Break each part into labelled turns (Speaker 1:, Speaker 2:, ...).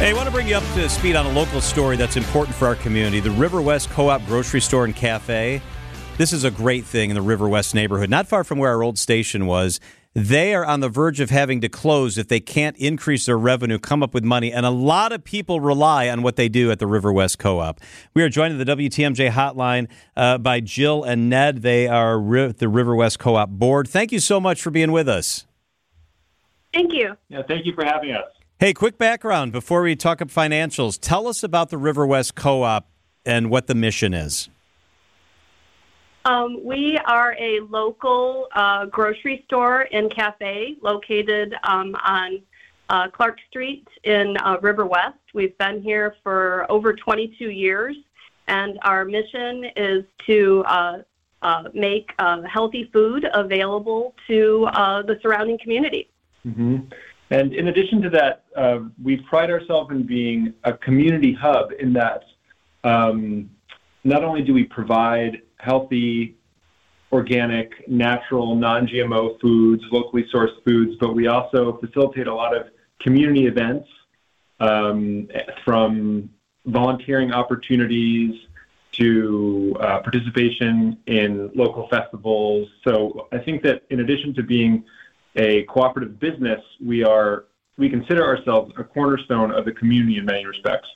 Speaker 1: Hey, I want to bring you up to speed on a local story that's important for our community. The Riverwest Co op Grocery Store and Cafe. This is a great thing in the Riverwest neighborhood, not far from where our old station was. They are on the verge of having to close if they can't increase their revenue, come up with money, and a lot of people rely on what they do at the Riverwest Co op. We are joined at the WTMJ hotline uh, by Jill and Ned. They are ri- the Riverwest Co op board. Thank you so much for being with us.
Speaker 2: Thank you.
Speaker 3: Yeah, thank you for having us.
Speaker 1: Hey, quick background before we talk up financials. Tell us about the Riverwest Co op and what the mission is.
Speaker 2: Um, we are a local uh, grocery store and cafe located um, on uh, Clark Street in uh, Riverwest. We've been here for over 22 years, and our mission is to uh, uh, make uh, healthy food available to the surrounding community.
Speaker 3: Mm-hmm. And in addition to that, uh, we pride ourselves in being a community hub in that um, not only do we provide healthy, organic, natural, non GMO foods, locally sourced foods, but we also facilitate a lot of community events um, from volunteering opportunities to uh, participation in local festivals. So I think that in addition to being a cooperative business, we are we consider ourselves a cornerstone of the community in many respects.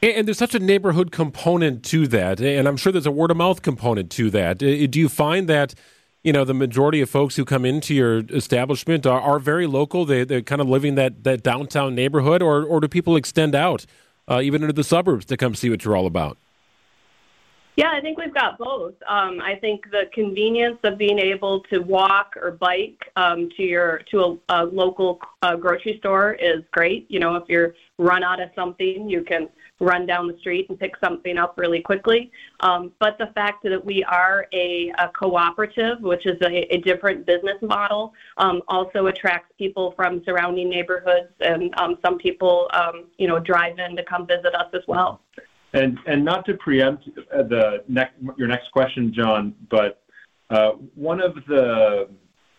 Speaker 4: And there's such a neighborhood component to that, and I'm sure there's a word of mouth component to that. Do you find that you know the majority of folks who come into your establishment are, are very local? They, they're kind of living that that downtown neighborhood, or or do people extend out uh, even into the suburbs to come see what you're all about?
Speaker 2: Yeah, I think we've got both. Um, I think the convenience of being able to walk or bike um, to your to a, a local uh, grocery store is great. You know, if you're run out of something, you can run down the street and pick something up really quickly. Um, but the fact that we are a, a cooperative, which is a, a different business model, um, also attracts people from surrounding neighborhoods, and um, some people, um, you know, drive in to come visit us as well.
Speaker 3: And not to preempt uh, your next question, John, but uh, one of the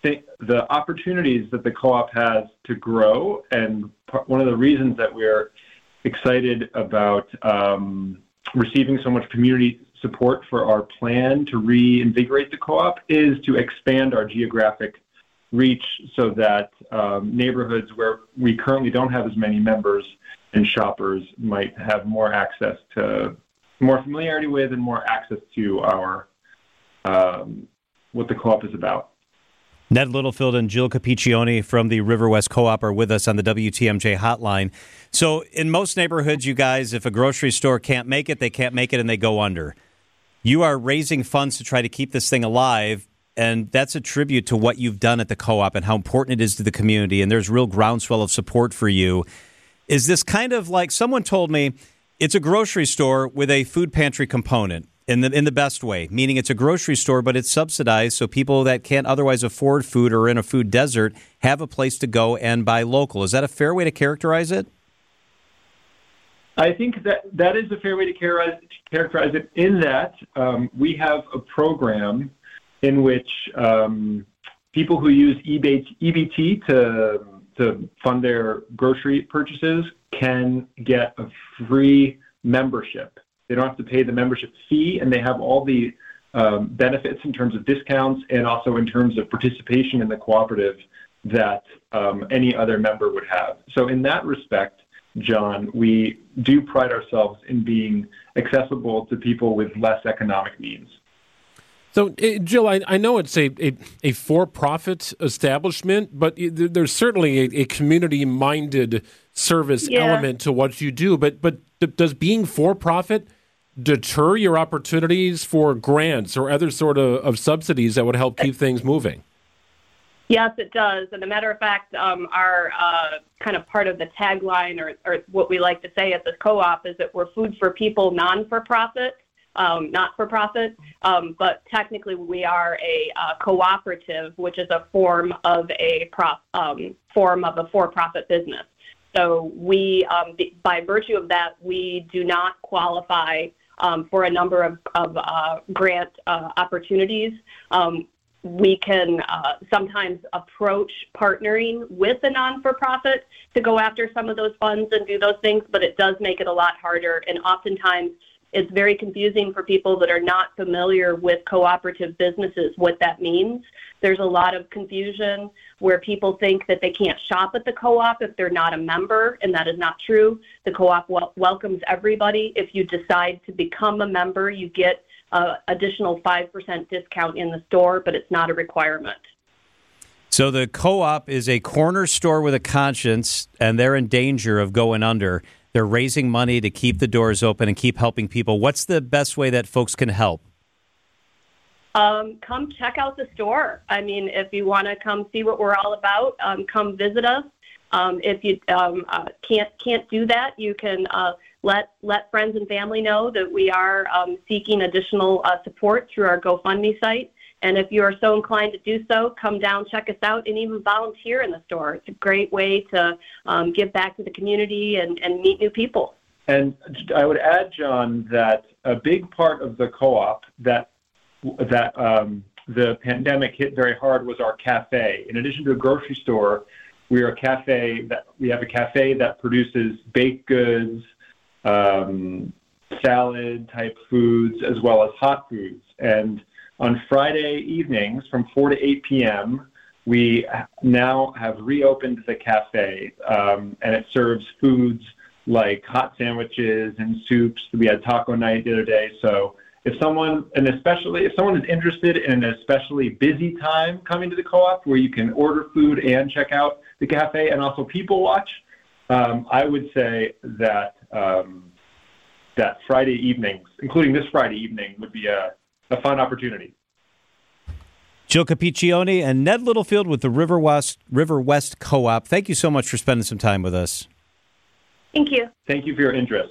Speaker 3: the opportunities that the co-op has to grow, and one of the reasons that we're excited about um, receiving so much community support for our plan to reinvigorate the co-op is to expand our geographic reach so that um, neighborhoods where we currently don't have as many members and shoppers might have more access to more familiarity with and more access to our um, what the co-op is about.
Speaker 1: Ned Littlefield and Jill Capicchioni from the Riverwest Co-op are with us on the WTMJ hotline. So, in most neighborhoods, you guys, if a grocery store can't make it, they can't make it and they go under. You are raising funds to try to keep this thing alive, and that's a tribute to what you've done at the co-op and how important it is to the community. And there's real groundswell of support for you is this kind of like someone told me it's a grocery store with a food pantry component in the in the best way, meaning it's a grocery store, but it's subsidized, so people that can't otherwise afford food or in a food desert have a place to go and buy local. Is that a fair way to characterize it?
Speaker 3: I think that that is a fair way to characterize, characterize it. In that um, we have a program in which um, people who use EBT to to fund their grocery purchases can get a free membership. They don't have to pay the membership fee, and they have all the um, benefits in terms of discounts and also in terms of participation in the cooperative that um, any other member would have. So, in that respect, John, we do pride ourselves in being accessible to people with less economic means.
Speaker 4: So, eh, Jill, I, I know it's a, a, a for profit establishment, but there's certainly a, a community minded service yeah. element to what you do. But, but does being for profit deter your opportunities for grants or other sort of, of subsidies that would help keep things moving?
Speaker 2: Yes, it does. And a matter of fact, um, our uh, kind of part of the tagline, or, or what we like to say at the co op, is that we're food for people, non for profit um, not for profit, um, but technically we are a uh, cooperative, which is a form of a um, form of a for-profit business. So we, um, by virtue of that, we do not qualify um, for a number of, of uh, grant uh, opportunities. Um, we can uh, sometimes approach partnering with a non for profit to go after some of those funds and do those things, but it does make it a lot harder. And oftentimes, it's very confusing for people that are not familiar with cooperative businesses what that means. There's a lot of confusion where people think that they can't shop at the co op if they're not a member, and that is not true. The co op wel- welcomes everybody. If you decide to become a member, you get uh, additional 5% discount in the store, but it's not a requirement.
Speaker 1: So the co op is a corner store with a conscience, and they're in danger of going under. They're raising money to keep the doors open and keep helping people. What's the best way that folks can help?
Speaker 2: Um, come check out the store. I mean, if you want to come see what we're all about, um, come visit us. Um, if you um, uh, can't can't do that, you can uh, let let friends and family know that we are um, seeking additional uh, support through our GoFundMe site. And if you are so inclined to do so, come down, check us out, and even volunteer in the store. It's a great way to um, give back to the community and, and meet new people.
Speaker 3: And I would add, John, that a big part of the co-op that that um, the pandemic hit very hard was our cafe. In addition to a grocery store, we are a cafe that we have a cafe that produces baked goods, um, salad type foods, as well as hot foods. And on Friday evenings from 4 to 8 p.m., we now have reopened the cafe, um, and it serves foods like hot sandwiches and soups. We had taco night the other day. So if someone, and especially if someone is interested in an especially busy time coming to the co-op where you can order food and check out the cafe and also people watch, um, I would say that um, that Friday evenings, including this Friday evening, would be a, a fun opportunity.
Speaker 1: Jill Capicchioni and Ned Littlefield with the Riverwest River West Co-op. Thank you so much for spending some time with us.
Speaker 2: Thank you.
Speaker 3: Thank you for your interest.